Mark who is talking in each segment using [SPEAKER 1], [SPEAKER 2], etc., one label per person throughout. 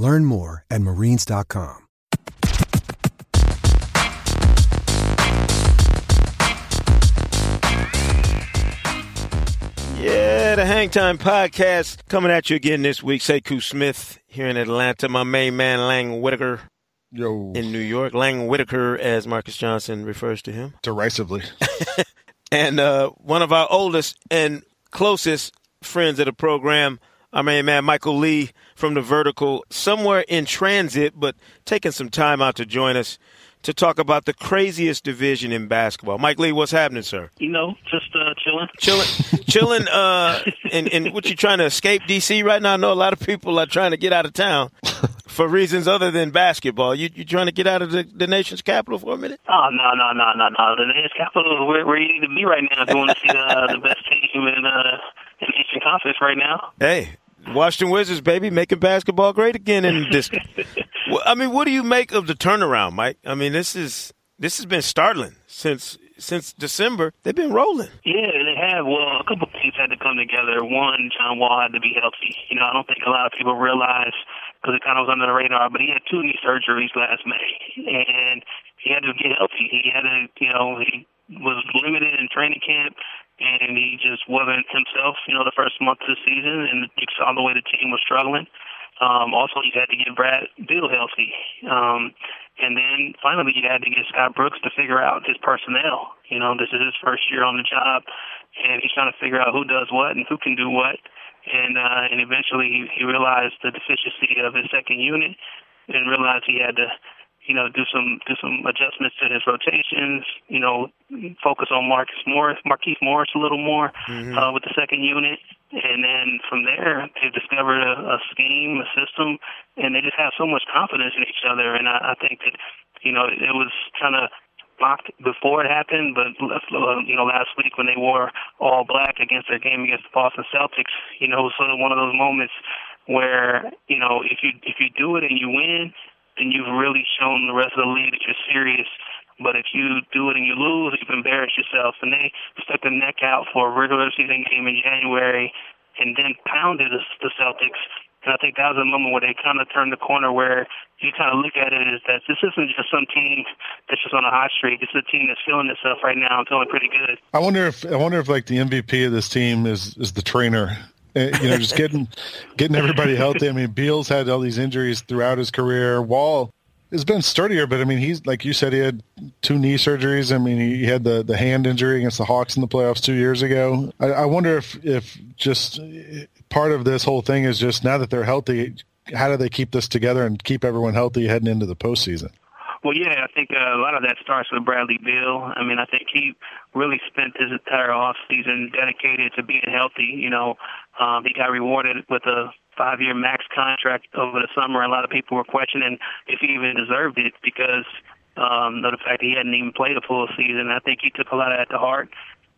[SPEAKER 1] Learn more at marines.com.
[SPEAKER 2] Yeah, the Hangtime Podcast coming at you again this week. Sekou Smith here in Atlanta. My main man, Lang Whitaker.
[SPEAKER 3] Yo.
[SPEAKER 2] In New York. Lang Whitaker, as Marcus Johnson refers to him.
[SPEAKER 3] Derisively.
[SPEAKER 2] and uh, one of our oldest and closest friends of the program, our main man, Michael Lee from The Vertical, somewhere in transit, but taking some time out to join us to talk about the craziest division in basketball. Mike Lee, what's happening, sir?
[SPEAKER 4] You know, just uh, chilling.
[SPEAKER 2] Chilling, chilling. Uh, and, and what you trying to escape DC right now? I know a lot of people are trying to get out of town for reasons other than basketball. You you trying to get out of the, the nation's capital for a minute?
[SPEAKER 4] Oh no no no no no! The nation's capital is where, where you need to be right now if you want to see the, the best team in uh, in the Eastern Conference right now.
[SPEAKER 2] Hey, Washington Wizards, baby, making basketball great again in this. I mean, what do you make of the turnaround, Mike? I mean, this is this has been startling since since December. They've been rolling.
[SPEAKER 4] Yeah, they have. Well, a couple things had to come together. One, John Wall had to be healthy. You know, I don't think a lot of people realize because it kind of was under the radar, but he had two knee surgeries last May, and he had to get healthy. He had to, you know, he was limited in training camp and he just wasn't himself, you know, the first month of the season, and you saw the way the team was struggling. Um, also, you had to get Brad Beal healthy. Um, and then finally, you had to get Scott Brooks to figure out his personnel. You know, this is his first year on the job, and he's trying to figure out who does what and who can do what. And uh, and eventually, he, he realized the deficiency of his second unit, and realized he had to you know, do some do some adjustments to his rotations. You know, focus on Marcus Morris, Markieff Morris a little more mm-hmm. uh, with the second unit, and then from there they discovered a, a scheme, a system, and they just have so much confidence in each other. And I, I think that you know it was kind of blocked before it happened, but uh, you know last week when they wore all black against their game against the Boston Celtics, you know, it was sort of one of those moments where you know if you if you do it and you win then you've really shown the rest of the league that you're serious. But if you do it and you lose, you've embarrassed yourself. And they stuck their neck out for a regular season game in January and then pounded the, Celtics. And I think that was a moment where they kind of turned the corner where you kind of look at it as that this isn't just some team that's just on a hot streak. This is a team that's feeling itself right now and feeling pretty good.
[SPEAKER 3] I wonder if I wonder if like the MVP of this team is is the trainer you know, just getting getting everybody healthy. I mean, Beal's had all these injuries throughout his career. Wall has been sturdier, but I mean, he's like you said, he had two knee surgeries. I mean, he had the the hand injury against the Hawks in the playoffs two years ago. I, I wonder if if just part of this whole thing is just now that they're healthy, how do they keep this together and keep everyone healthy heading into the postseason?
[SPEAKER 4] Well, yeah, I think uh, a lot of that starts with Bradley Beal. I mean, I think he really spent his entire off season dedicated to being healthy. You know, um, he got rewarded with a five-year max contract over the summer. A lot of people were questioning if he even deserved it because um, of the fact that he hadn't even played a full season. I think he took a lot of that to heart,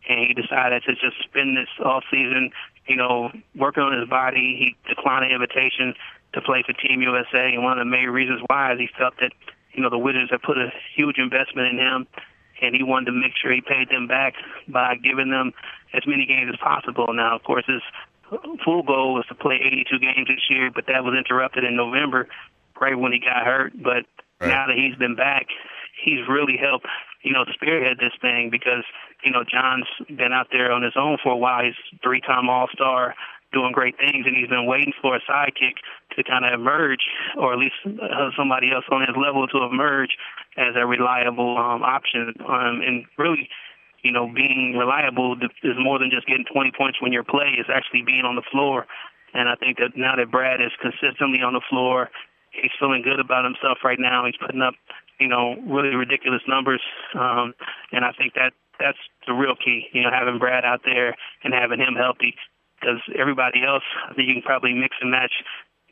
[SPEAKER 4] and he decided to just spend this off season, you know, working on his body. He declined the invitation to play for Team USA, and one of the main reasons why is he felt that you know, the Wizards have put a huge investment in him, and he wanted to make sure he paid them back by giving them as many games as possible. Now, of course, his full goal was to play 82 games this year, but that was interrupted in November, right when he got hurt. But right. now that he's been back, he's really helped, you know, spearhead this thing because, you know, John's been out there on his own for a while. He's three-time All-Star doing great things, and he's been waiting for a sidekick to kind of emerge, or at least uh, somebody else on his level to emerge as a reliable um, option. Um, and really, you know, being reliable is more than just getting 20 points when you're play. It's actually being on the floor. And I think that now that Brad is consistently on the floor, he's feeling good about himself right now. He's putting up, you know, really ridiculous numbers. Um, and I think that that's the real key, you know, having Brad out there and having him healthy. Because everybody else, I think you can probably mix and match,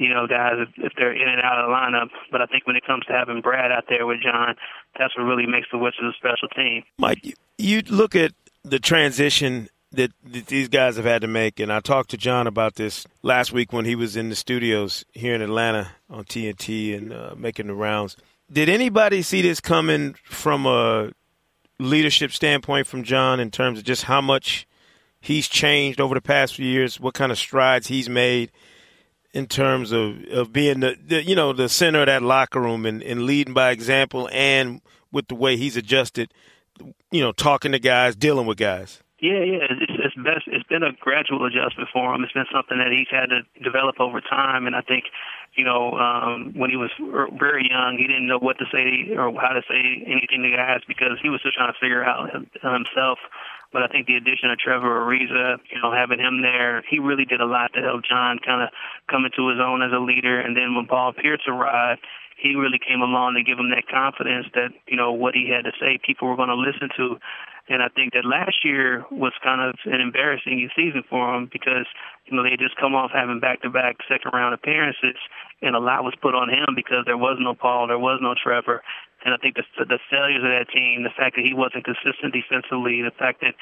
[SPEAKER 4] you know, guys if, if they're in and out of the lineup. But I think when it comes to having Brad out there with John, that's what really makes the Wizards a special team.
[SPEAKER 2] Mike, you look at the transition that, that, these guys have had to make. And I talked to John about this last week when he was in the studios here in Atlanta on TNT and uh, making the rounds. Did anybody see this coming from a leadership standpoint from John in terms of just how much he's changed over the past few years, what kind of strides he's made in terms of, of being the, the you know the center of that locker room and, and leading by example and with the way he's adjusted, you know, talking to guys, dealing with guys.
[SPEAKER 4] Yeah, yeah, it's it's best. It's been a gradual adjustment for him. It's been something that he's had to develop over time, and I think, you know, um, when he was very young, he didn't know what to say or how to say anything to guys because he was still trying to figure out himself. But I think the addition of Trevor Ariza, you know, having him there, he really did a lot to help John kind of come into his own as a leader. And then when Paul Pierce arrived, he really came along to give him that confidence that you know what he had to say people were going to listen to and I think that last year was kind of an embarrassing season for them because, you know, they just come off having back-to-back second-round appearances, and a lot was put on him because there was no Paul, there was no Trevor. And I think the, the failures of that team, the fact that he wasn't consistent defensively, the fact that,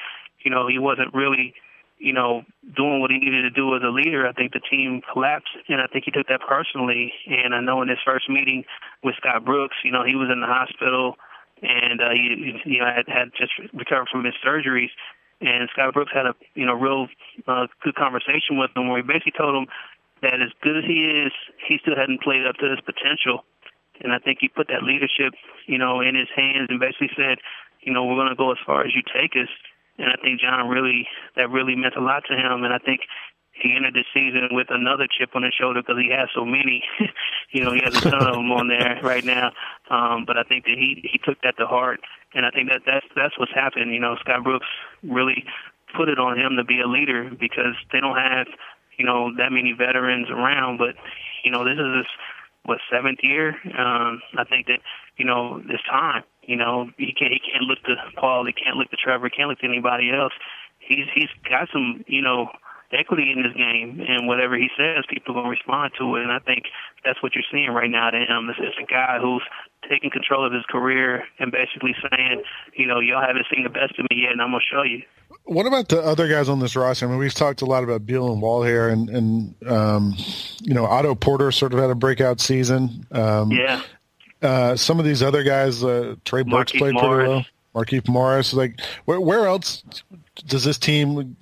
[SPEAKER 4] you know, he wasn't really, you know, doing what he needed to do as a leader, I think the team collapsed. And I think he took that personally. And I know in his first meeting with Scott Brooks, you know, he was in the hospital – and uh, he, you know had, had just recovered from his surgeries. And Scott Brooks had a you know real uh, good conversation with him, where he basically told him that as good as he is, he still hadn't played up to his potential. And I think he put that leadership, you know, in his hands and basically said, you know, we're going to go as far as you take us. And I think John really, that really meant a lot to him. And I think he entered the season with another chip on his shoulder because he has so many. you know, he has a ton of them on there right now. Um, but I think that he he took that to heart, and I think that that's that's what's happened. You know, Scott Brooks really put it on him to be a leader because they don't have you know that many veterans around. But you know, this is what seventh year. Um, I think that you know it's time. You know, he can't he can't look to Paul, he can't look to Trevor, he can't look to anybody else. He's he's got some you know equity in this game, and whatever he says, people to respond to it. And I think that's what you're seeing right now to him. This is a guy who's taking control of his career and basically saying, you know, y'all haven't seen the best of me yet, and I'm to show you.
[SPEAKER 3] What about the other guys on this roster? I mean, we've talked a lot about Beal and Wall here, and, and um, you know, Otto Porter sort of had a breakout season. Um,
[SPEAKER 4] yeah.
[SPEAKER 3] Uh, some of these other guys, uh, Trey Burke's played
[SPEAKER 4] Morris.
[SPEAKER 3] pretty well. Markieff Morris, like where, where else does this team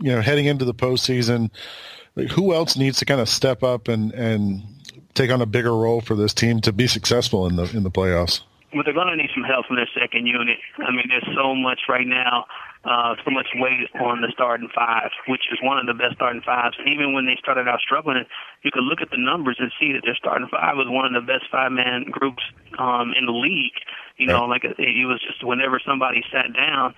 [SPEAKER 3] you know, heading into the postseason, like who else needs to kind of step up and and take on a bigger role for this team to be successful in the in the playoffs?
[SPEAKER 4] Well, they're going to need some help from their second unit. I mean, there's so much right now, uh, so much weight on the starting five, which is one of the best starting fives. Even when they started out struggling, you could look at the numbers and see that their starting five was one of the best five-man groups um, in the league. You know, like it was just whenever somebody sat down,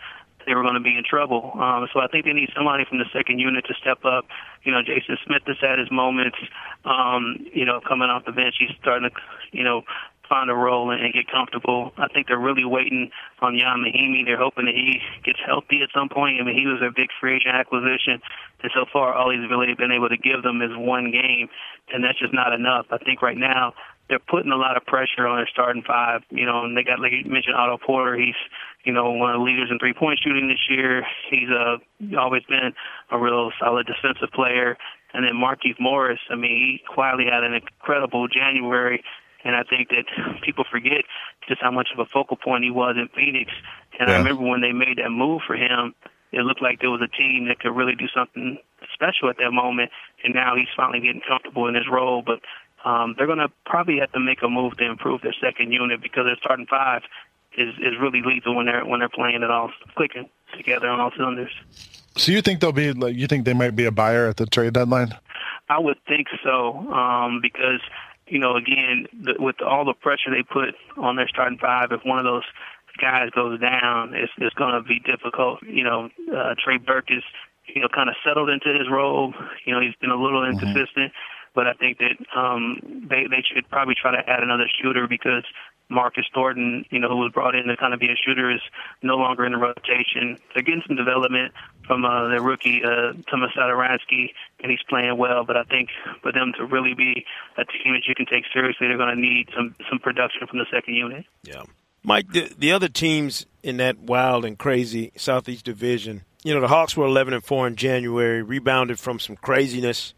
[SPEAKER 4] they were going to be in trouble. Um, so I think they need somebody from the second unit to step up. You know, Jason Smith has had his moments. Um, you know, coming off the bench, he's starting to, you know, find a role and, get comfortable. I think they're really waiting on Ian Mahinmi. They're hoping that he gets healthy at some point. I mean, he was a big free agent acquisition, and so far all he's really been able to give them is one game, and that's just not enough. I think right now they're putting a lot of pressure on their starting five. You know, and they got like you mentioned Otto Porter. He's you know one of the leaders in three point shooting this year. He's uh, always been a real solid defensive player. And then Markieff Morris. I mean, he quietly had an incredible January. And I think that people forget just how much of a focal point he was in Phoenix. And yeah. I remember when they made that move for him, it looked like there was a team that could really do something special at that moment. And now he's finally getting comfortable in his role. But um, they're going to probably have to make a move to improve their second unit because their starting five is is really lethal when they're when they're playing it all clicking. together on all cylinders.
[SPEAKER 3] So you think they'll be like you think they might be a buyer at the trade deadline?
[SPEAKER 4] I would think so um, because you know again the, with all the pressure they put on their starting five, if one of those guys goes down, it's, it's going to be difficult. You know, uh, Trey Burke is you know kind of settled into his role. You know, he's been a little mm-hmm. inconsistent. Mm-hmm but I think that um, they they should probably try to add another shooter because Marcus Thornton, you know, who was brought in to kind of be a shooter, is no longer in the rotation. They're getting some development from uh, their rookie uh, Tomas Satoransky, and he's playing well. But I think for them to really be a team that you can take seriously, they're going to need some some production from the second unit.
[SPEAKER 2] Yeah, Mike, the, the other teams in that wild and crazy Southeast Division. You know, the Hawks were 11 and 4 in January, rebounded from some craziness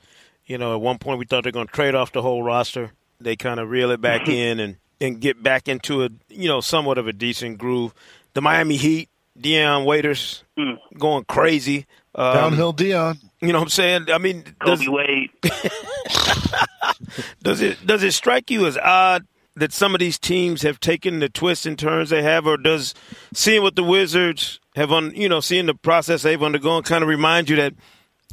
[SPEAKER 2] you know, at one point we thought they're going to trade off the whole roster. They kind of reel it back in and, and get back into a, you know, somewhat of a decent groove. The Miami Heat, Dion Waiters mm. going crazy.
[SPEAKER 3] Um, Downhill Dion.
[SPEAKER 2] You know what I'm saying? I mean,
[SPEAKER 4] does, Wade.
[SPEAKER 2] does it does it strike you as odd that some of these teams have taken the twists and turns they have, or does seeing what the Wizards have on, you know, seeing the process they've undergone, kind of remind you that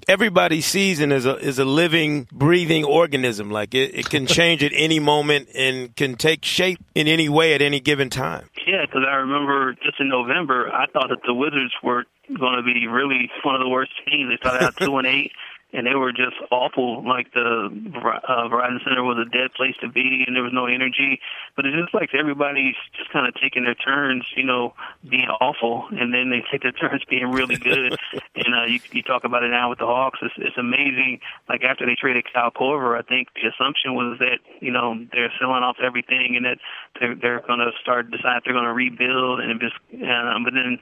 [SPEAKER 2] everybody's season is a is a living, breathing organism. Like it, it can change at any moment and can take shape in any way at any given time.
[SPEAKER 4] Yeah, because I remember just in November, I thought that the Wizards were going to be really one of the worst teams. They started out two and eight and they were just awful. Like the uh, Verizon Center was a dead place to be, and there was no energy. But it's just like everybody's just kind of taking their turns, you know, being awful, and then they take their turns being really good. and uh, you, you talk about it now with the Hawks. It's, it's amazing. Like after they traded Kyle Korver, I think the assumption was that you know they're selling off everything, and that they're they're going to start decide they're going to rebuild, and just. Uh, but then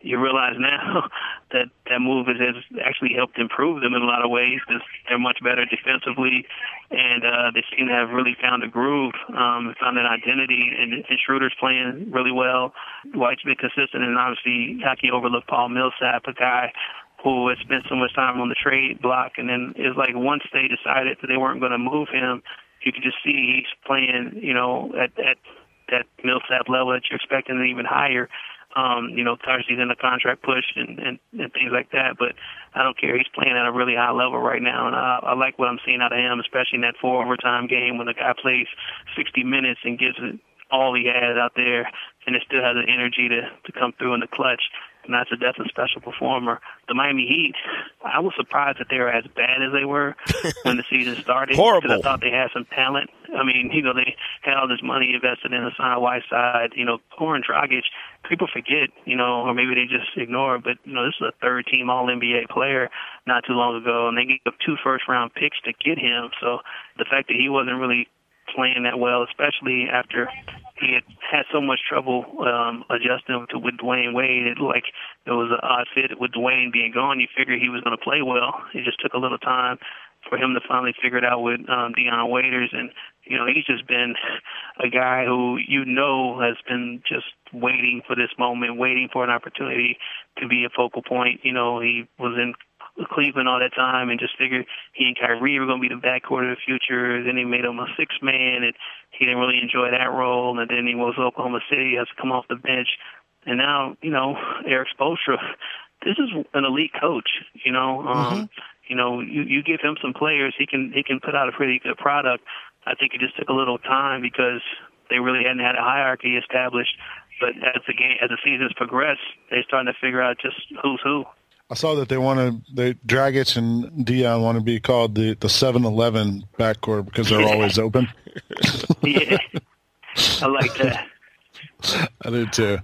[SPEAKER 4] you realize now that that move has, actually helped improve them in a lot of ways because they're much better defensively, and uh, they seem to have really found a groove, um, found an identity, and, and Schroeder's playing really well. Dwight's been consistent, and obviously how can you overlook Paul Millsap, a guy who has spent so much time on the trade block, and then it's like once they decided that they weren't going to move him, you can just see he's playing, you know, at at that Millsap level that you're expecting, and even higher um, you know, Tarsi's in the contract push and, and, and things like that. But I don't care. He's playing at a really high level right now, and I, I like what I'm seeing out of him, especially in that four overtime game when the guy plays 60 minutes and gives it all he has out there, and it still has the energy to to come through in the clutch and that's a definitely special performer. The Miami Heat, I was surprised that they were as bad as they were when the season started.
[SPEAKER 2] Horrible.
[SPEAKER 4] Because I thought they had some talent. I mean, you know, they had all this money invested in the Hassan Whiteside, you know, Goran Dragic. People forget, you know, or maybe they just ignore, but, you know, this is a third team All NBA player not too long ago, and they gave up two first round picks to get him. So the fact that he wasn't really playing that well, especially after he had had so much trouble um, adjusting to with Dwyane Wade. It like it was an odd fit with Dwyane being gone. You figure he was going to play well. It just took a little time for him to finally figure it out with um, Dion Waiters, and you know he's just been a guy who you know has been just waiting for this moment, waiting for an opportunity to be a focal point. You know he was in Cleveland all that time and just figured he and Kyrie were going to be the backcourt of the future. Then he made him a six man, and he didn't really enjoy that role. And then he was Oklahoma City, has to come off the bench. And now, you know, Erik Spoelstra, this is an elite coach. You know, um, mm-hmm. you know, you you give him some players, he can he can put out a pretty good product. I think it just took a little time because they really hadn't had a hierarchy established. But as the game, as the seasons progress, they're starting to figure out just who's who.
[SPEAKER 3] I saw that they want to, they Dragic and Dion want to be called the the Seven Eleven backcourt because they're always open.
[SPEAKER 4] yeah, I like that.
[SPEAKER 3] I did too.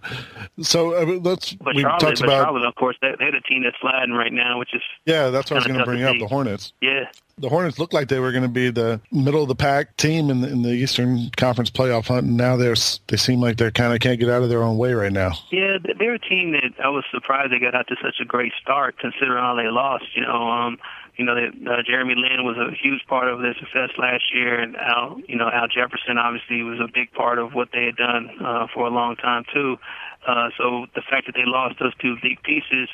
[SPEAKER 3] So uh, let's.
[SPEAKER 4] But
[SPEAKER 3] we
[SPEAKER 4] Charlotte,
[SPEAKER 3] talked
[SPEAKER 4] but
[SPEAKER 3] about.
[SPEAKER 4] Charlotte, of course, they, they're the team that's sliding right now, which is
[SPEAKER 3] Yeah, that's what I was going to bring up. The. Hornets.
[SPEAKER 4] yeah.
[SPEAKER 3] The Hornets looked like they were going to be the middle of the pack team in the, in the Eastern Conference playoff hunt, and now they're they seem like they're kind of can't get out of their own way right now.
[SPEAKER 4] Yeah, they're a team that I was surprised they got out to such a great start, considering all they lost. You know, um, you know, that uh, Jeremy Lin was a huge part of their success last year, and Al, you know, Al Jefferson obviously was a big part of what they had done uh, for a long time too. Uh, so the fact that they lost those two big pieces,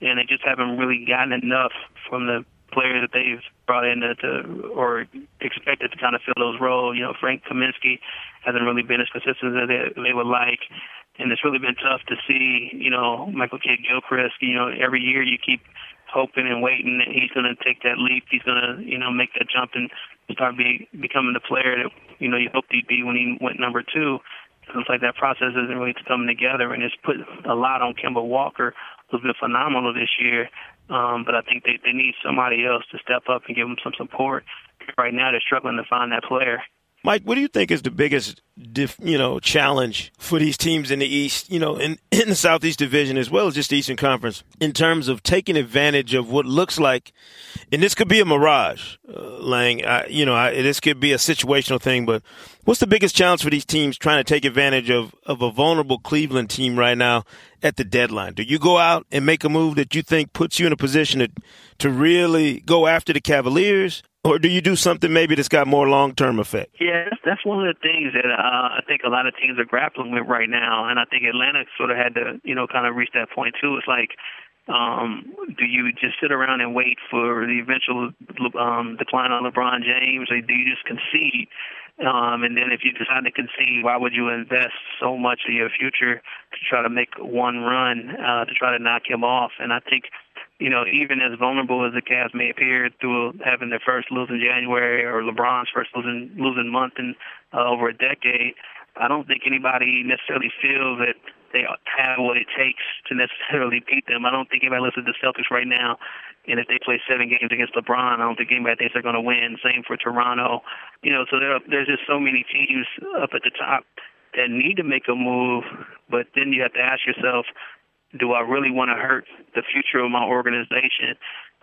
[SPEAKER 4] and they just haven't really gotten enough from the players that they've brought in to, to or expected to kind of fill those roles. You know, Frank Kaminsky hasn't really been as consistent as they, they would like. and it's really been tough to see. You know, Michael Kidd Gilchrist. You know, every year you keep hoping and waiting that he's going to take that leap. He's going to, you know, make that jump and start be, becoming the player that you know you hoped he'd be when he went number two. It looks like that process isn't really coming together, and it's put a lot on Kemba Walker, who's been phenomenal this year. Um, but I think they, they need somebody else to step up and give them some support. Right now, they're struggling to find that player.
[SPEAKER 2] Mike, what do you think is the biggest, diff, you know, challenge for these teams in the East, you know, in, in the Southeast Division as well as just the Eastern Conference, in terms of taking advantage of what looks like, and this could be a mirage, uh, Lang, I, you know, I, this could be a situational thing, but what's the biggest challenge for these teams trying to take advantage of of a vulnerable Cleveland team right now at the deadline? Do you go out and make a move that you think puts you in a position to to really go after the Cavaliers? Or do you do something maybe that's got more long term effect?
[SPEAKER 4] Yeah, that's one of the things that uh, I think a lot of teams are grappling with right now, and I think Atlanta sort of had to, you know, kind of reach that point too. It's like, um, do you just sit around and wait for the eventual um, decline on LeBron James, or do you just concede? Um, and then if you decide to concede, why would you invest so much of your future to try to make one run uh, to try to knock him off? And I think you know, even as vulnerable as the Cavs may appear through having their first losing January or LeBron's first losing losing month in uh, over a decade, I don't think anybody necessarily feels that they have what it takes to necessarily beat them. I don't think anybody looks at the Celtics right now, and if they play seven games against LeBron, I don't think anybody thinks they're going to win. Same for Toronto. You know, so there, there's just so many teams up at the top that need to make a move, but then you have to ask yourself, do I really want to hurt the future of my organization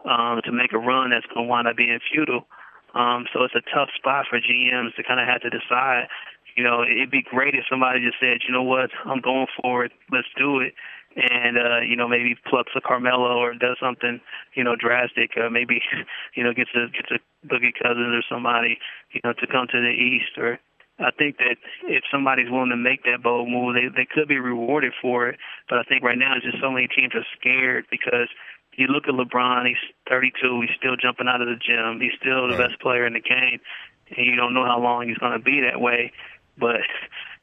[SPEAKER 4] um, to make a run that's going to wind up being futile? Um, so it's a tough spot for GMs to kind of have to decide. You know, it'd be great if somebody just said, you know what, I'm going for it, let's do it. And, uh, you know, maybe plucks a Carmelo or does something, you know, drastic, or maybe, you know, gets a, gets a Boogie Cousins or somebody, you know, to come to the East or, I think that if somebody's willing to make that bold move, they they could be rewarded for it. But I think right now it's just so many teams are scared because you look at LeBron, he's 32, he's still jumping out of the gym, he's still the right. best player in the game, and you don't know how long he's going to be that way. But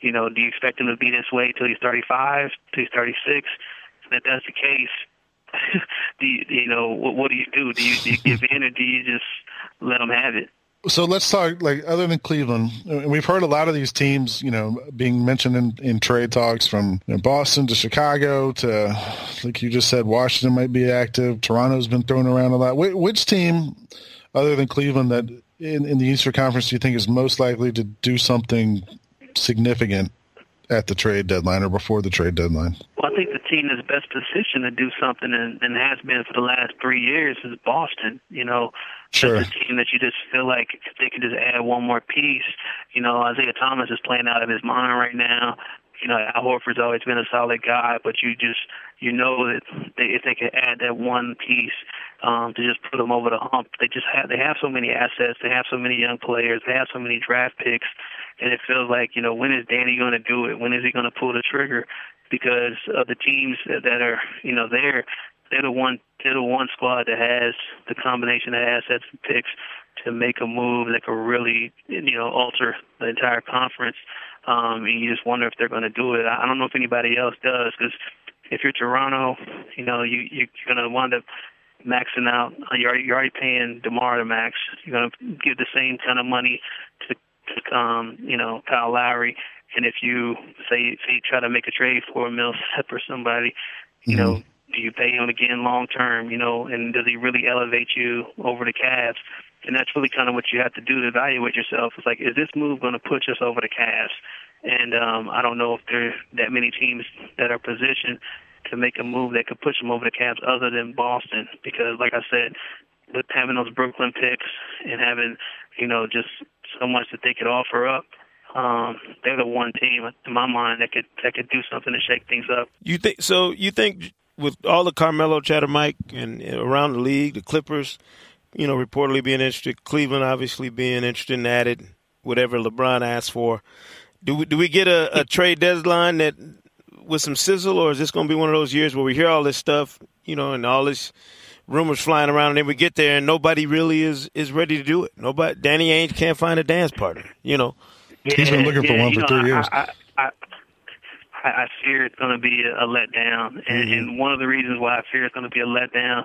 [SPEAKER 4] you know, do you expect him to be this way till he's 35, till he's 36? And if that's the case, do you, you know what, what do you do? Do you, do you give in or do you just let him have it?
[SPEAKER 3] So let's talk like other than Cleveland. And we've heard a lot of these teams, you know, being mentioned in, in trade talks from you know, Boston to Chicago to, like you just said, Washington might be active. Toronto's been thrown around a lot. Which team, other than Cleveland, that in, in the Eastern Conference do you think is most likely to do something significant at the trade deadline or before the trade deadline?
[SPEAKER 4] Well, I think the team that's best positioned to do something and, and has been for the last three years is Boston. You know,
[SPEAKER 3] Sure.
[SPEAKER 4] That's a team that you just feel like if they could just add one more piece. You know, Isaiah Thomas is playing out of his mind right now. You know, Al Horford's always been a solid guy, but you just you know that they, if they could add that one piece um, to just put them over the hump, they just have they have so many assets, they have so many young players, they have so many draft picks, and it feels like you know when is Danny going to do it? When is he going to pull the trigger? Because of the teams that are you know there, they're the one they're the one squad that has the combination of assets and picks to make a move that could really you know alter the entire conference. Um, and you just wonder if they're going to do it. I don't know if anybody else does because if you're Toronto, you know you you're going to wind up maxing out. You're already, you're already paying Demar the max. You're going to give the same kind of money to to um, you know Kyle Lowry. And if you say say you try to make a trade for Millsap or somebody, you mm-hmm. know do you pay him again long term? You know, and does he really elevate you over the Cavs? And that's really kind of what you have to do to evaluate yourself. It's like, is this move going to push us over the Cavs? And um, I don't know if there are that many teams that are positioned to make a move that could push them over the Cavs other than Boston. Because, like I said, with having those Brooklyn picks and having, you know, just so much that they could offer up, um, they're the one team in my mind that could that could do something to shake things up.
[SPEAKER 2] You think so? You think with all the Carmelo chatter, Mike, and around the league, the Clippers, you know, reportedly being interested, Cleveland obviously being interested in that, whatever LeBron asked for. Do we do we get a, a trade deadline that with some sizzle, or is this going to be one of those years where we hear all this stuff, you know, and all this rumors flying around, and then we get there and nobody really is is ready to do it. Nobody, Danny Ainge can't find a dance partner, you know.
[SPEAKER 3] Yeah, He's been looking for one for
[SPEAKER 4] know,
[SPEAKER 3] three years.
[SPEAKER 4] I, I, I, I fear it's going to be a, a letdown, and, mm-hmm. and one of the reasons why I fear it's going to be a letdown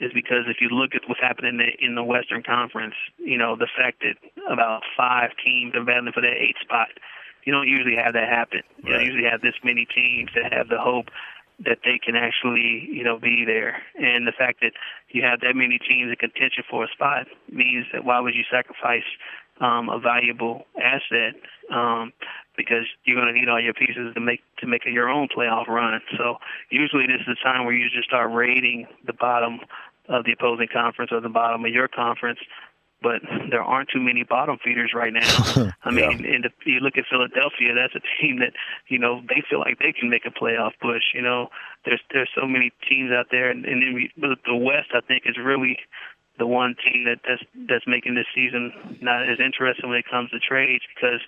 [SPEAKER 4] is because if you look at what's happening in the, in the Western Conference, you know the fact that about five teams are battling for that eight spot. You don't usually have that happen. Right. You don't usually have this many teams that have the hope that they can actually, you know, be there. And the fact that you have that many teams in contention for a spot means that why would you sacrifice um, a valuable asset um, because you're going to need all your pieces to make to make your own playoff run. So usually this is the time where you just start raiding the bottom of the opposing conference or the bottom of your conference but there aren't too many bottom feeders right now. I mean, yeah. and if you look at Philadelphia, that's a team that you know they feel like they can make a playoff push. You know, there's there's so many teams out there, and, and then we, the West I think is really the one team that that's that's making this season not as interesting when it comes to trades because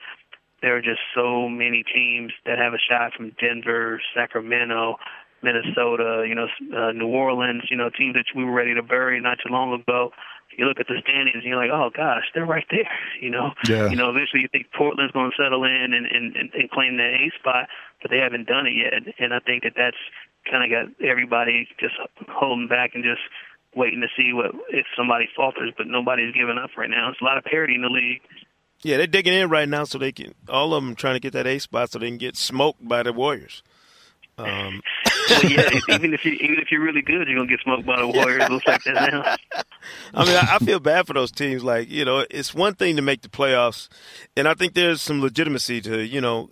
[SPEAKER 4] there are just so many teams that have a shot from Denver, Sacramento, Minnesota, you know, uh, New Orleans, you know, teams that we were ready to bury not too long ago you look at the standings and you're like, oh gosh, they're right there. You know,
[SPEAKER 3] yeah.
[SPEAKER 4] you know, eventually you think Portland's going to settle in and, and, and, and claim that A spot, but they haven't done it yet. And I think that that's kind of got everybody just holding back and just waiting to see what if somebody falters. But nobody's giving up right now. It's a lot of parity in the league.
[SPEAKER 2] Yeah, they're digging in right now so they can. All of them trying to get that A spot so they can get smoked by the Warriors.
[SPEAKER 4] Um. well, yeah, even if you even if you're really good, you're gonna get smoked by the Warriors. Looks like that now.
[SPEAKER 2] I mean, I, I feel bad for those teams. Like, you know, it's one thing to make the playoffs, and I think there's some legitimacy to, you know,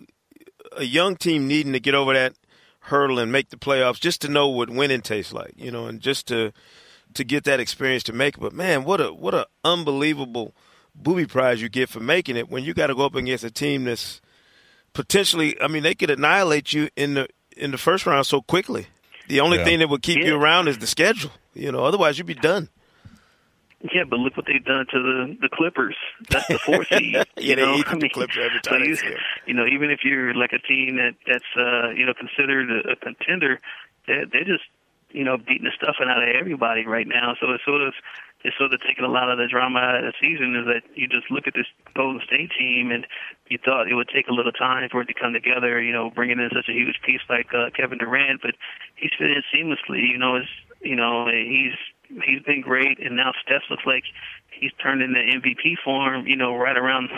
[SPEAKER 2] a young team needing to get over that hurdle and make the playoffs just to know what winning tastes like, you know, and just to to get that experience to make it. But man, what a what a unbelievable booby prize you get for making it when you got to go up against a team that's potentially. I mean, they could annihilate you in the in the first round so quickly. The only yeah. thing that would keep yeah. you around is the schedule. You know, otherwise you'd be done.
[SPEAKER 4] Yeah, but look what they've done to the the Clippers. That's the fourth seed.
[SPEAKER 2] yeah,
[SPEAKER 4] you
[SPEAKER 2] know? they eat I mean, the Clippers every time.
[SPEAKER 4] So you, you know, even if you're like a team that that's uh, you know considered a, a contender, they they're just you know beating the stuffing out of everybody right now. So it's sort of it's sort of taking a lot of the drama out of the season is that you just look at this Golden State team and you thought it would take a little time for it to come together, you know, bringing in such a huge piece like uh, Kevin Durant, but he's fit in seamlessly. You know, it's you know he's he's been great, and now Steph looks like he's turned into MVP form. You know, right around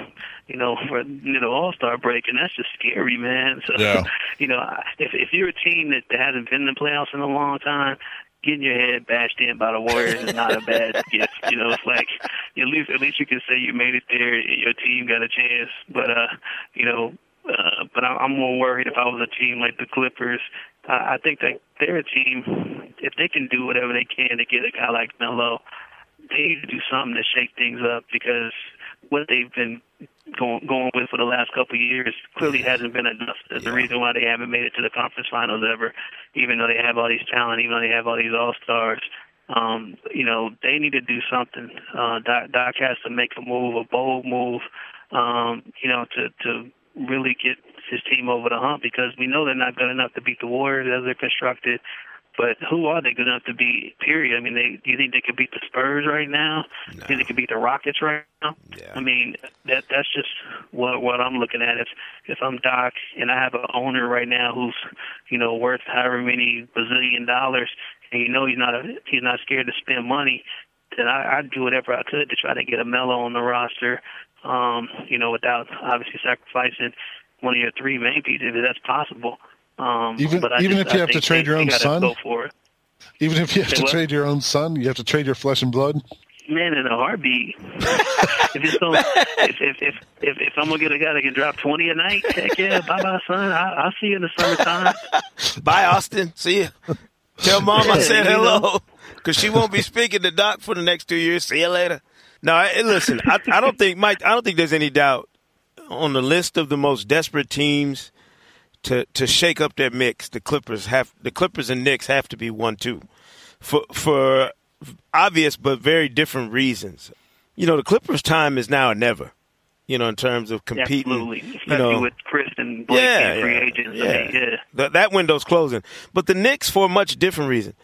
[SPEAKER 4] you know for you know All Star break, and that's just scary, man. So
[SPEAKER 3] yeah.
[SPEAKER 4] you know, if if you're a team that, that hasn't been in the playoffs in a long time, getting your head bashed in by the Warriors is not a bad gift. You know, it's like at least at least you can say you made it there. Your team got a chance, but uh, you know, uh, but I'm more worried if I was a team like the Clippers. I think that they're a team. If they can do whatever they can to get a guy like Melo, they need to do something to shake things up because what they've been going going with for the last couple of years clearly hasn't been enough. That's yeah. the reason why they haven't made it to the conference finals ever, even though they have all these talent, even though they have all these all stars. Um, you know, they need to do something. Uh, Doc, Doc has to make a move, a bold move, um, you know, to to really get his team over the hump because we know they're not good enough to beat the Warriors as they're constructed. But who are they good enough to beat? Period. I mean, they do you think they could beat the Spurs right now? No. Do you think they could beat the Rockets right now?
[SPEAKER 2] Yeah.
[SPEAKER 4] I mean, that that's just what what I'm looking at. If if I'm Doc and I have an owner right now who's you know worth however many bazillion dollars, and you know he's not a he's not scared to spend money, then I, I'd do whatever I could to try to get a Melo on the roster. Um, you know, without obviously sacrificing one of your three main pieces if that's possible. Um,
[SPEAKER 3] even even
[SPEAKER 4] just,
[SPEAKER 3] if you have to trade your own son,
[SPEAKER 4] go for it.
[SPEAKER 3] Even if you have Say to what? trade your own son, you have to trade your flesh and blood.
[SPEAKER 4] Man, in a heartbeat. if, it's so, if, if if if if I'm gonna get a guy that can drop twenty a night, heck yeah, bye bye son. I, I'll see you in the summertime.
[SPEAKER 2] bye Austin. See you. Tell mom I said hello because she won't be speaking to Doc for the next two years. See you later. No, eh, listen. I, I don't think Mike. I don't think there's any doubt on the list of the most desperate teams to to shake up their mix, the Clippers have the Clippers and Knicks have to be one two, for for obvious but very different reasons. You know, the Clippers' time is now or never. You know, in terms of competing,
[SPEAKER 4] Absolutely.
[SPEAKER 2] Especially you know,
[SPEAKER 4] with Chris and Blake
[SPEAKER 2] yeah,
[SPEAKER 4] and free yeah, agents. Yeah, I mean, yeah.
[SPEAKER 2] That, that window's closing. But the Knicks, for a much different reason,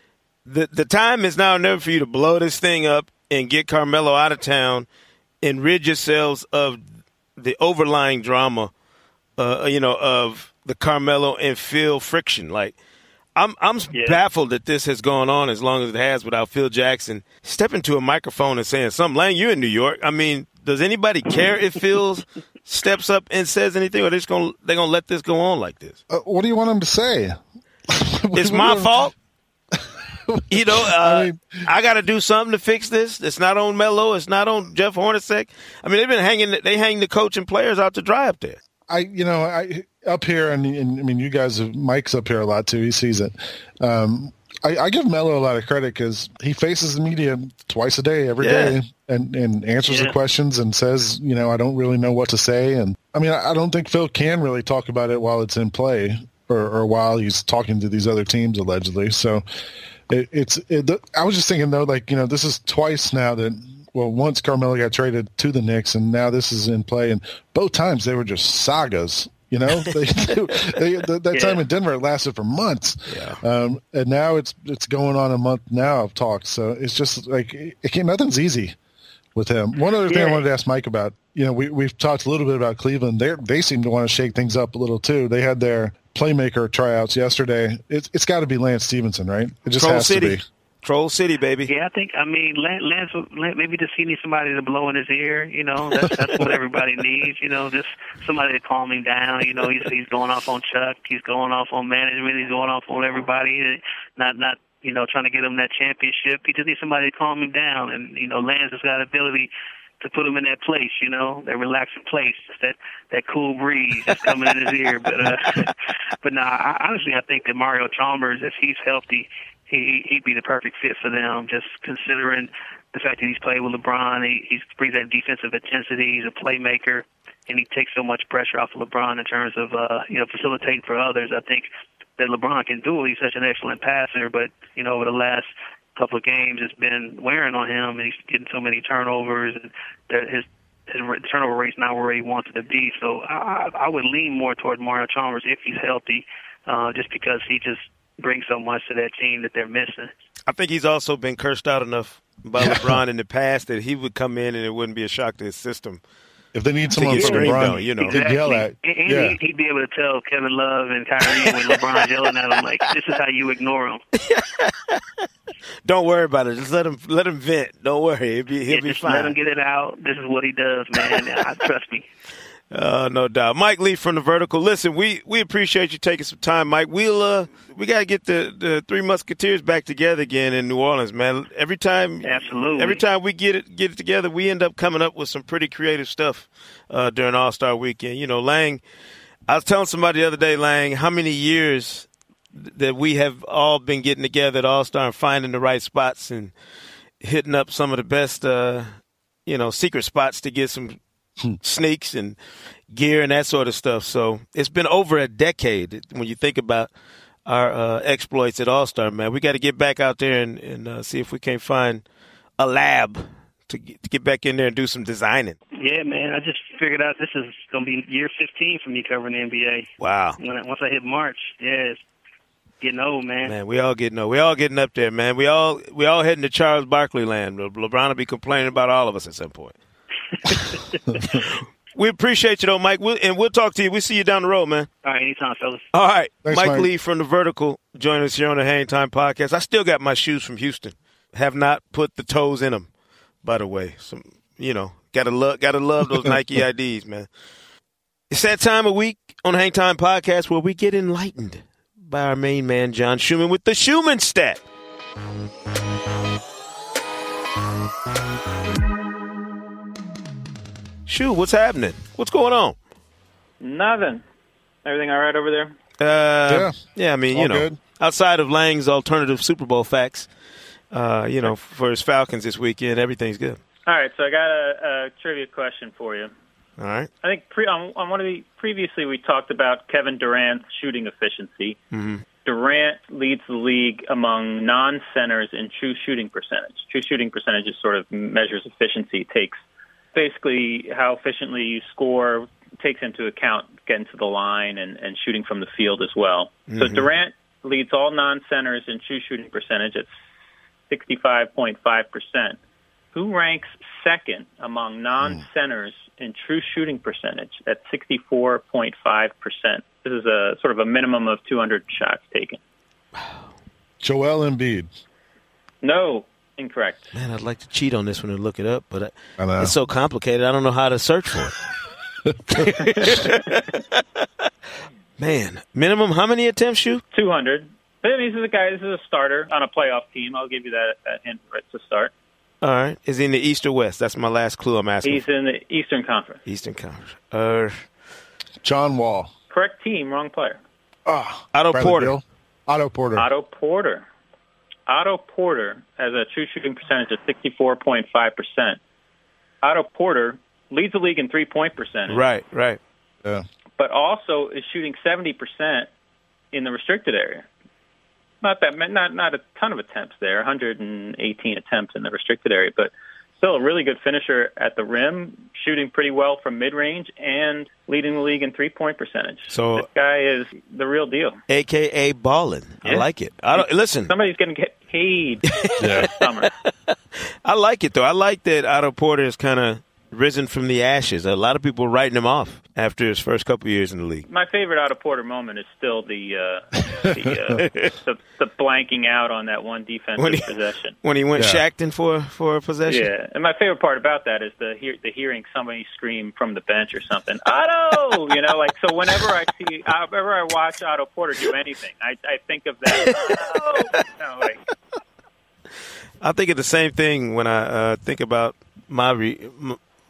[SPEAKER 2] the the time is now or never for you to blow this thing up and get Carmelo out of town and rid yourselves of the overlying drama uh, you know, of the Carmelo and Phil friction. Like, I'm I'm yeah. baffled that this has gone on as long as it has without Phil Jackson stepping to a microphone and saying something. Lang, you're in New York. I mean, does anybody care if Phil steps up and says anything, or they're just gonna they're gonna let this go on like this?
[SPEAKER 3] Uh, what do you want him to say?
[SPEAKER 2] it's my fault. you know, uh, I, mean, I got to do something to fix this. It's not on Melo. It's not on Jeff Hornacek. I mean, they've been hanging. They hang the coach and players out to dry up there.
[SPEAKER 3] I, you know, I up here, and, and I mean, you guys have Mike's up here a lot too. He sees it. Um, I, I, give Melo a lot of credit because he faces the media twice a day, every yeah. day, and and answers yeah. the questions and says, you know, I don't really know what to say. And I mean, I, I don't think Phil can really talk about it while it's in play or, or while he's talking to these other teams allegedly. So it, it's. It, I was just thinking though, like you know, this is twice now that well, once Carmelo got traded to the Knicks, and now this is in play, and both times they were just sagas. You know, they, they, they, that yeah. time in Denver it lasted for months, yeah. um, and now it's it's going on a month now of talks. So it's just like it, it nothing's easy with him. One other thing yeah. I wanted to ask Mike about, you know, we we've talked a little bit about Cleveland. They they seem to want to shake things up a little too. They had their playmaker tryouts yesterday. It's it's got to be Lance Stephenson, right? It just
[SPEAKER 2] Troll
[SPEAKER 3] has
[SPEAKER 2] City.
[SPEAKER 3] to be.
[SPEAKER 2] Troll City, baby.
[SPEAKER 4] Yeah, I think. I mean, Lance, Lance maybe just he needs somebody to blow in his ear. You know, that's that's what everybody needs. You know, just somebody to calm him down. You know, he's he's going off on Chuck. He's going off on management. He's going off on everybody. Not not you know trying to get him that championship. He just needs somebody to calm him down. And you know, Lance has got ability to put him in that place, you know, that relaxing place, just that that cool breeze that's coming in his ear. But uh, but nah, I, honestly, I think that Mario Chalmers, if he's healthy, he he'd be the perfect fit for them. Just considering the fact that he's played with LeBron, he he brings that defensive intensity. He's a playmaker, and he takes so much pressure off of LeBron in terms of uh, you know facilitating for others. I think that LeBron can do it. He's such an excellent passer, but you know over the last couple of games, it's been wearing on him, and he's getting so many turnovers, and his his turnover rate's not where he wants it to be. So I, I would lean more toward Mario Chalmers if he's healthy, uh, just because he just brings so much to that team that they're missing.
[SPEAKER 2] I think he's also been cursed out enough by LeBron in the past that he would come in and it wouldn't be a shock to his system.
[SPEAKER 3] If they need someone from LeBron,
[SPEAKER 2] you know,
[SPEAKER 4] exactly.
[SPEAKER 3] yell at.
[SPEAKER 4] And, yeah. he'd, he'd, be able to tell Kevin Love and Kyrie when LeBron's yelling at him, like, "This is how you ignore him."
[SPEAKER 2] Don't worry about it. Just let him let him vent. Don't worry, he'll be he'll
[SPEAKER 4] yeah,
[SPEAKER 2] be
[SPEAKER 4] just
[SPEAKER 2] fine.
[SPEAKER 4] Let him get it out. This is what he does, man. I, trust me.
[SPEAKER 2] Uh, no doubt. Mike Lee from the Vertical. Listen, we, we appreciate you taking some time, Mike. We'll uh, we gotta get the, the Three Musketeers back together again in New Orleans, man. Every time,
[SPEAKER 4] absolutely.
[SPEAKER 2] Every time we get it get it together, we end up coming up with some pretty creative stuff uh, during All Star Weekend. You know, Lang. I was telling somebody the other day, Lang, how many years that we have all been getting together at All Star and finding the right spots and hitting up some of the best, uh, you know, secret spots to get some sneaks and gear and that sort of stuff. So it's been over a decade when you think about our uh, exploits at All Star, man. We got to get back out there and, and uh, see if we can't find a lab to get, to get back in there and do some designing.
[SPEAKER 4] Yeah, man. I just figured out this is going to be year 15 for me covering the NBA.
[SPEAKER 2] Wow.
[SPEAKER 4] When I, once I hit March, yeah, it's getting old, man.
[SPEAKER 2] Man, we all getting old. We all getting up there, man. We all we all heading to Charles Barkley land. LeBron will be complaining about all of us at some point. we appreciate you, though, Mike. We'll, and we'll talk to you. We'll see you down the road, man.
[SPEAKER 4] All right, anytime, fellas.
[SPEAKER 2] All right.
[SPEAKER 3] Thanks,
[SPEAKER 2] Mike,
[SPEAKER 3] Mike,
[SPEAKER 2] Lee from The Vertical joining us here on the Hang Time Podcast. I still got my shoes from Houston. Have not put the toes in them, by the way. Some, you know, gotta love, gotta love those Nike IDs, man. It's that time of week on Hang Time Podcast where we get enlightened by our main man, John Schuhmann, with the Schuhmann stat. Shoot, what's happening? What's going on?
[SPEAKER 5] Nothing. Everything all right over there?
[SPEAKER 2] Uh, yeah. Yeah, I mean,
[SPEAKER 3] all
[SPEAKER 2] you know,
[SPEAKER 3] good.
[SPEAKER 2] outside of Lang's alternative Super Bowl facts, uh, you know, for his Falcons this weekend, everything's good.
[SPEAKER 5] All right, so I got a, a trivia question for you.
[SPEAKER 2] All right.
[SPEAKER 5] I think pre- on, on one of the previously we talked about Kevin Durant's shooting efficiency.
[SPEAKER 2] Mm-hmm.
[SPEAKER 5] Durant leads the league among non-centers in true shooting percentage. True shooting percentage is sort of measures efficiency, takes basically how efficiently you score takes into account getting to the line and, and shooting from the field as well. Mm-hmm. So Durant leads all non-centers in true shooting percentage at 65.5%. Who ranks second among non-centers in true shooting percentage at 64.5%. This is a sort of a minimum of 200 shots taken.
[SPEAKER 3] Joel Embiid.
[SPEAKER 5] No, incorrect.
[SPEAKER 2] Man, I'd like to cheat on this one and look it up, but
[SPEAKER 3] I know.
[SPEAKER 2] it's so complicated. I don't know how to search for it. Man, minimum how many attempts you?
[SPEAKER 5] 200. I mean, This is a guy. This is a starter on a playoff team. I'll give you that, that hint right to start.
[SPEAKER 2] All right. Is he in the East or West? That's my last clue I'm asking.
[SPEAKER 5] He's in the Eastern Conference.
[SPEAKER 2] Eastern Conference. Uh,
[SPEAKER 3] John Wall.
[SPEAKER 5] Correct team, wrong player.
[SPEAKER 3] Ah,
[SPEAKER 2] Otto
[SPEAKER 3] Bradley
[SPEAKER 2] Porter.
[SPEAKER 3] Beal. Otto Porter.
[SPEAKER 5] Otto Porter. Otto Porter has a true shooting percentage of 64.5%. Otto Porter leads the league in three point percentage,
[SPEAKER 2] Right, right.
[SPEAKER 3] Yeah.
[SPEAKER 5] but also is shooting 70% in the restricted area. Not that not not a ton of attempts there, 118 attempts in the restricted area, but still a really good finisher at the rim, shooting pretty well from mid range, and leading the league in three point percentage.
[SPEAKER 2] So-
[SPEAKER 5] this guy is the real deal.
[SPEAKER 2] AKA ballin'. I like it. I don't listen.
[SPEAKER 5] Somebody's going to get paid
[SPEAKER 3] Yeah.
[SPEAKER 5] this summer.
[SPEAKER 2] I like it though. I like that Otto Porter has kind of risen from the ashes. A lot of people writing him off after his first couple years in the league.
[SPEAKER 5] My favorite Otto Porter moment is still the uh, the, uh, the the blanking out on that one defensive
[SPEAKER 2] When he-
[SPEAKER 5] possession.
[SPEAKER 2] When he went
[SPEAKER 3] Yeah.
[SPEAKER 2] Shackton for for a possession.
[SPEAKER 5] Yeah, and my favorite part about that is the hear, the hearing somebody scream from the bench or something. Otto, you know, like so. Whenever I see, whenever I watch Otto Porter do anything, I, I think of that. Otto! You know, like,
[SPEAKER 2] I think of the same thing when I uh, think about my re-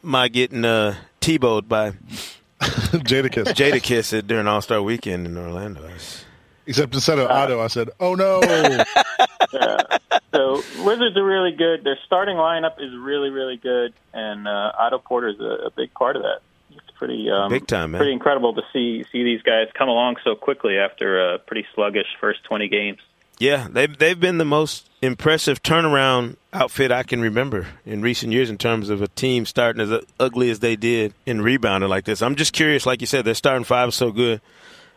[SPEAKER 2] my getting uh, T-bowed by
[SPEAKER 3] Jadakiss.
[SPEAKER 2] Jadakiss at- during All Star Weekend in Orlando.
[SPEAKER 3] Except instead of Otto, I said, "Oh no!"
[SPEAKER 5] yeah. So Wizards are really good. Their starting lineup is really, really good, and uh, Otto Porter is a, a big part of that. It's pretty um,
[SPEAKER 2] Big time, man.
[SPEAKER 5] Pretty incredible to see see these guys come along so quickly after a pretty sluggish first twenty games.
[SPEAKER 2] Yeah, they've they've been the most impressive turnaround outfit I can remember in recent years in terms of a team starting as ugly as they did and rebounding like this. I'm just curious, like you said, their starting five is so good.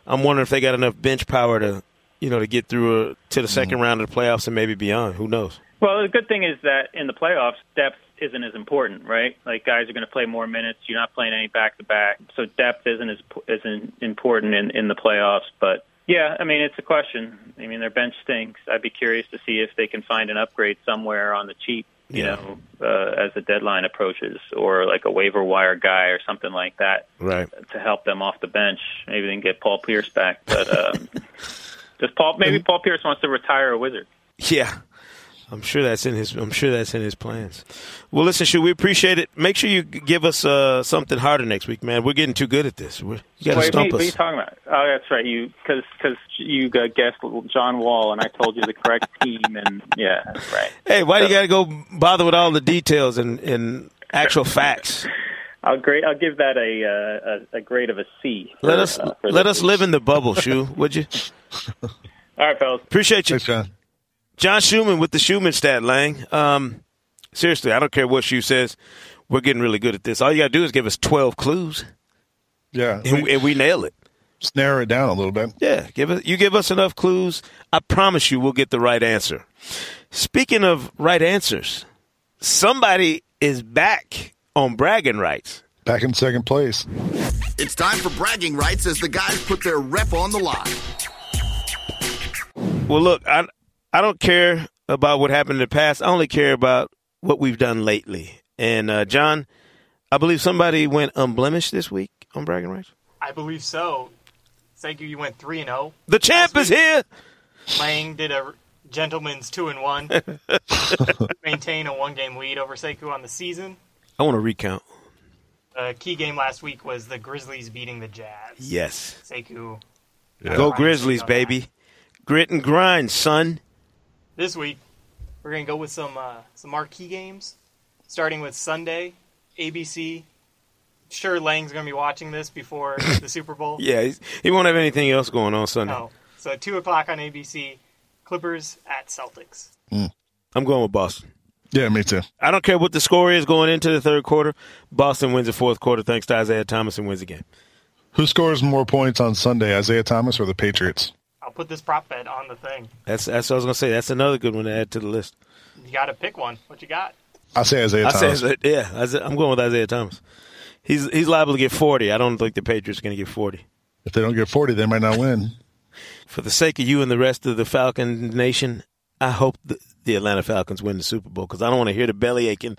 [SPEAKER 2] I'm wondering if they got enough bench power to, you know, to get through a, to the 2nd mm-hmm. round of the playoffs and maybe beyond. Who knows?
[SPEAKER 5] Well, the good thing is that in the playoffs, depth isn't as important, right? Like guys are going to play more minutes. You're not playing any back to back, so depth isn't as isn't important in in the playoffs. But yeah, I mean it's a question. I mean their bench stinks. I'd be curious to see if they can find an upgrade somewhere on the cheap, you
[SPEAKER 2] Yeah.
[SPEAKER 5] know, uh, as the deadline approaches, or like a waiver wire guy or something like that
[SPEAKER 2] Right.
[SPEAKER 5] to help them off the bench. Maybe they can get Paul Pierce back, but. Um, Just Paul, maybe Paul Pierce wants to retire a wizard.
[SPEAKER 2] Yeah. I'm sure that's in his. I'm sure that's in his plans. Well, listen, should we appreciate it? Make sure you give us uh, something harder next week, man. We're getting too good at this. We're, you got to
[SPEAKER 5] Wait,
[SPEAKER 2] stump
[SPEAKER 5] what are you talking about? Oh, that's right. You because because you uh, guessed John Wall, and I told you the correct team, and yeah, that's right.
[SPEAKER 2] Hey, why do you got to go bother with all the details and, and actual facts?
[SPEAKER 5] I'll grade. I'll give that a uh, a, a grade of a C.
[SPEAKER 2] Let us
[SPEAKER 5] uh,
[SPEAKER 2] let us
[SPEAKER 5] week.
[SPEAKER 2] live in the bubble, Shu. Would you?
[SPEAKER 5] All right, fellas.
[SPEAKER 2] Appreciate you,
[SPEAKER 3] Thanks, John.
[SPEAKER 2] John Schuhmann with the Schuhmann stat, Lang. Um, seriously, I don't care what Shu says. We're getting really good at this. All you got to do is give us twelve clues,
[SPEAKER 3] Yeah,
[SPEAKER 2] and, and we nail it.
[SPEAKER 3] just narrow it down a little bit.
[SPEAKER 2] Yeah, give us you give us enough clues. I promise you, we'll get the right answer. Speaking of right answers, somebody is back on bragging rights.
[SPEAKER 3] Back in second place.
[SPEAKER 6] It's time for bragging rights as the guys put their rep on the line.
[SPEAKER 2] Well, look, I I don't care about what happened in the past. I only care about what we've done lately. And uh, John, I believe somebody went unblemished this week on bragging rights.
[SPEAKER 7] I believe so. Thank you. You went three and zero.
[SPEAKER 2] The champ is here.
[SPEAKER 7] Lang did a gentleman's two and one, maintain a one game lead over Sekou on the season.
[SPEAKER 2] I want to recount.
[SPEAKER 7] A key game last week was the Grizzlies beating the Jazz.
[SPEAKER 2] Yes,
[SPEAKER 7] Sekou.
[SPEAKER 2] go Grizzlies,
[SPEAKER 7] on that.
[SPEAKER 2] baby. Grit and grind, son.
[SPEAKER 7] This week, we're gonna go with some uh, some marquee games, starting with Sunday, ABC. Sure, Lang's gonna be watching this before the Super Bowl.
[SPEAKER 2] Yeah, he's, he won't have anything else going on Sunday.
[SPEAKER 7] No. So at two o'clock on ABC, Clippers at Celtics.
[SPEAKER 2] I'm going with Boston.
[SPEAKER 3] Yeah, me too.
[SPEAKER 2] I don't care what the score is going into the third quarter. Boston wins the fourth quarter thanks to Isaiah Thomas and wins the game.
[SPEAKER 3] Who scores more points on Sunday, Isaiah Thomas or the Patriots?
[SPEAKER 7] I'll put this prop bet on the thing.
[SPEAKER 2] That's that's what I was gonna say. That's another good one to add to the list.
[SPEAKER 7] You got to pick one. What you got?
[SPEAKER 3] I say Isaiah
[SPEAKER 2] I
[SPEAKER 3] Thomas.
[SPEAKER 2] say, yeah, Isaiah- I'm going with Isaiah Thomas. He's he's liable to get 40. I don't think the Patriots are going to get 40.
[SPEAKER 3] If they don't get 40, they might not win.
[SPEAKER 2] For the sake of you and the rest of the Falcon Nation, I hope the, the Atlanta Falcons win the Super Bowl because I don't want to hear the belly aching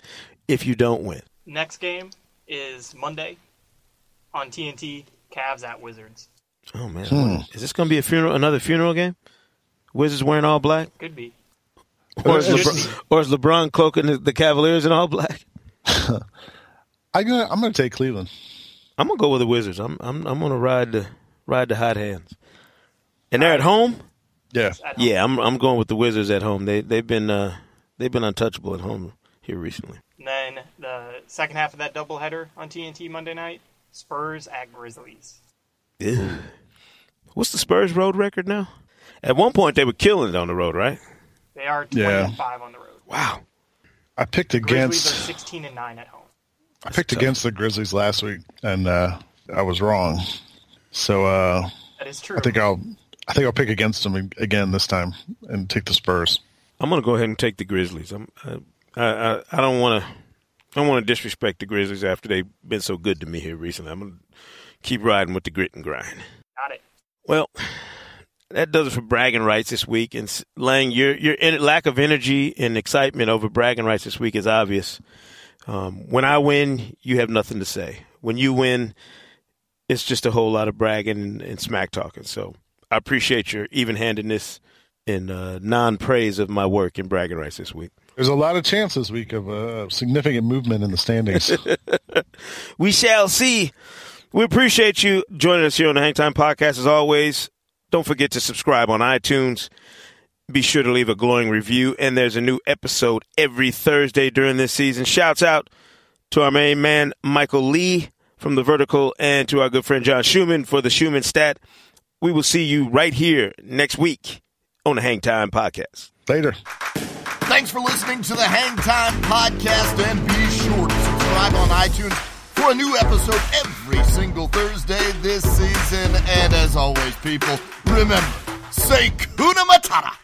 [SPEAKER 2] if you don't win.
[SPEAKER 7] Next game is Monday on TNT. Cavs at Wizards.
[SPEAKER 2] Oh man, hmm. is this going to be a funeral? Another funeral game? Wizards wearing all black?
[SPEAKER 7] Could be.
[SPEAKER 2] Or is, LeBron, or is LeBron cloaking the, the Cavaliers in all black?
[SPEAKER 3] I'm gonna I'm gonna take Cleveland.
[SPEAKER 2] I'm gonna go with the Wizards. I'm I'm I'm gonna ride the ride the hot hands. And they're at home.
[SPEAKER 3] Yeah,
[SPEAKER 2] yeah. I'm I'm going with the Wizards at home. They they've been uh, they've been untouchable at home here recently.
[SPEAKER 7] And then the second half of that doubleheader on TNT Monday night: Spurs at Grizzlies.
[SPEAKER 2] Ew. What's the Spurs road record now? At one point, they were killing it on the road, right?
[SPEAKER 7] They are 25 yeah. on the road.
[SPEAKER 2] Wow.
[SPEAKER 3] I picked against.
[SPEAKER 7] Grizzlies are 16 and 9 at home.
[SPEAKER 3] I picked against the Grizzlies last week, and uh, I was wrong. So uh,
[SPEAKER 7] that is true.
[SPEAKER 3] I think I'll I think I'll pick against them again this time and take the Spurs.
[SPEAKER 2] I'm going to go ahead and take the Grizzlies. I'm, I I, I don't want to I don't want to disrespect the Grizzlies after they've been so good to me here recently. I'm going to keep riding with the grit and grind.
[SPEAKER 7] Got it.
[SPEAKER 2] Well, that does it for bragging rights this week. And Lang, your your lack of energy and excitement over bragging rights this week is obvious. Um, when I win, you have nothing to say. When you win, it's just a whole lot of bragging and, and smack talking. So I appreciate your even handedness and uh, non praise of my work in bragging rights this week.
[SPEAKER 3] There's a lot of chance this week of a significant movement in the standings.
[SPEAKER 2] we shall see. We appreciate you joining us here on the Hang Time Podcast as always. Don't forget to subscribe on iTunes. Be sure to leave a glowing review. And there's a new episode every Thursday during this season. Shouts out to our main man, Michael Lee from The Vertical, and to our good friend John Schuhmann for the Schuhmann Stat. We will see you right here next week on the Hang Time Podcast.
[SPEAKER 3] Later.
[SPEAKER 6] Thanks for listening to the Hang Time Podcast, and be sure to subscribe on iTunes a new episode every single Thursday this season. And as always, people, remember, say Kuna Matata.